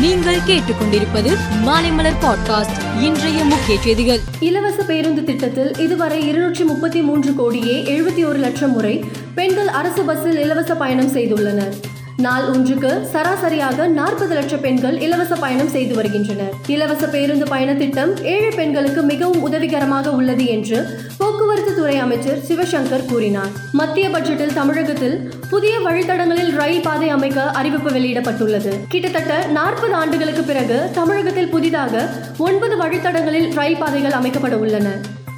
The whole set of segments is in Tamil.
நீங்கள் கேட்டுக்கொண்டிருப்பது மாலைமலர் பாட்காஸ்ட் இன்றைய முக்கிய செய்திகள். இலவச பேருந்து திட்டத்தில் இதுவரை இருநூற்றி முப்பத்தி மூன்று கோடியே எழுபத்தி ஒரு லட்சம் முறை பெண்கள் அரசு பஸ்ஸில் இலவச பயணம் செய்துள்ளனர். நாள் ஒன்றுக்கு சராசரியாக நாற்பது லட்சம் பெண்கள் இலவச பயணம் செய்து வருகின்றனர். இலவச பேருந்து பயண திட்டம் ஏழை பெண்களுக்கு மிகவும் உதவிகரமாக உள்ளது என்று போக்குவரத்து துறை அமைச்சர் சிவசங்கர் கூறினார். மத்திய பட்ஜெட்டில் தமிழகத்தில் புதிய வழித்தடங்களில் ரயில் பாதை அமைக்க அறிவிப்பு வெளியிடப்பட்டுள்ளது. கிட்டத்தட்ட நாற்பது ஆண்டுகளுக்கு பிறகு தமிழகத்தில் புதிதாக ஒன்பது வழித்தடங்களில் ரயில் பாதைகள் அமைக்கப்பட உள்ளன.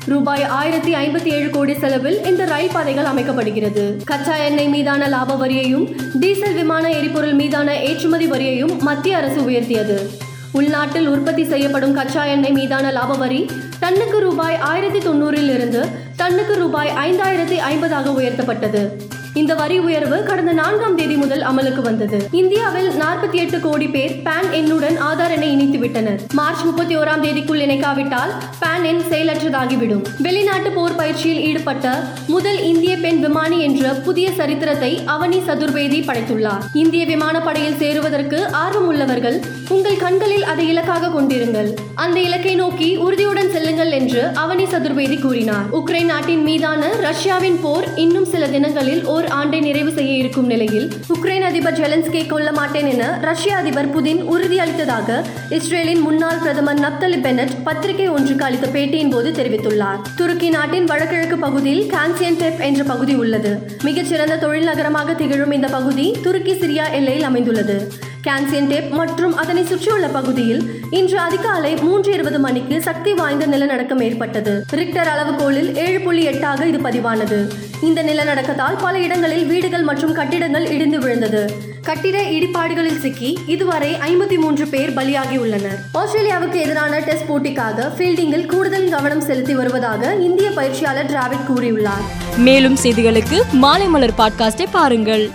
ரூபாய் ஆயிரத்தி ஐம்பத்தி ஏழு கோடி செலவில் இந்த ரயில் பாதைகள் அமைக்கப்படுகிறது. கச்சா எண்ணெய் மீதான லாப வரியையும் டீசல் விமான எரிபொருள் மீதான ஏற்றுமதி வரியையும் மத்திய அரசு உயர்த்தியது. உள்நாட்டில் உற்பத்தி செய்யப்படும் கச்சா எண்ணெய் மீதான லாப வரி டன்னுக்கு ரூபாய் ஆயிரத்தி தொண்ணூறில் இருந்து டன்னுக்கு ரூபாய் ஐந்தாயிரத்தி ஐம்பதாக உயர்த்தப்பட்டது. இந்த வரி உயர்வு கடந்த நான்காம் தேதி முதல் அமலுக்கு வந்தது. இந்தியாவில் நாற்பத்தி எட்டு கோடி பேர் பேன் எண்ணுடன் ஆதார் எண்ணை இணைத்து விட்டனர். மார்ச் முப்பத்தி ஓராம் தேதிக்குள் இணைக்காவிட்டால் பேன் எண் செயலற்றதாகிவிடும். வெளிநாட்டு போர் பயிற்சியில் ஈடுபட்ட முதல் இந்திய பெண் விமானி என்ற புதிய சரித்திரத்தை அவனி சதுர்வேதி படைத்துள்ளார். இந்திய விமானப்படையில் சேருவதற்கு ஆர்வம் உள்ளவர்கள் உங்கள் கண்களில் அதை இலக்காக கொண்டிருங்கள். அந்த இலக்கை நோக்கி உறுதியுடன் செல்லுங்கள் என்று அவனி சதுர்வேதி கூறினார். உக்ரைன் நாட்டின் மீதான ரஷ்யாவின் போர் இன்னும் சில தினங்களில் ஓர் ஆண்டை நிறைவு செய்ய இருக்கும் நிலையில் உக்ரைன் அதிபர் ஜெலன்ஸ்கே கொல்ல மாட்டேன் என ரஷ்ய அதிபர் புதின் உறுதியளித்ததாக இஸ்ரேலின் முன்னாள் பிரதமர் நப்தலி பெனட் பத்திரிகை ஒன்றுக்கு அளித்த பேட்டியின் போது தெரிவித்துள்ளார். துருக்கி நாட்டின் வடகிழக்கு பகுதியில் கான்சியன்டெப் என்ற பகுதி உள்ளது. மிகச்சிறந்த தொழில் நகரமாக திகழும் இந்த பகுதி துருக்கி சிரியா எல்லையில் அமைந்துள்ளது. கான்சியன்டெப் மற்றும் அதனை சுற்றியுள்ள பகுதியில் இன்று அதிகாலை மூன்று இருபது மணிக்கு சக்தி வாய்ந்த நிலநடுக்கம் ஏற்பட்டது. ரிக்டர் அளவுகோலில் ஏழு புள்ளி எட்டாக இது பதிவானது. இந்த நிலநடுக்கத்தால் பல இடங்களில் வீடுகள் மற்றும் கட்டிடங்கள் இடிந்து விழுந்தது. கட்டிட இடிபாடுகளில் சிக்கி இதுவரை ஐம்பத்தி மூன்று பேர் பலியாகி உள்ளனர். ஆஸ்திரேலியாவுக்கு எதிரான டெஸ்ட் போட்டிக்காக ஃபீல்டிங்கில் கூடுதல் கவனம் செலுத்தி வருவதாக இந்திய பயிற்சியாளர் டிராவிட் கூறியுள்ளார். மேலும் செய்திகளுக்கு மாலைமலர் பாட்காஸ்டை பாருங்கள்.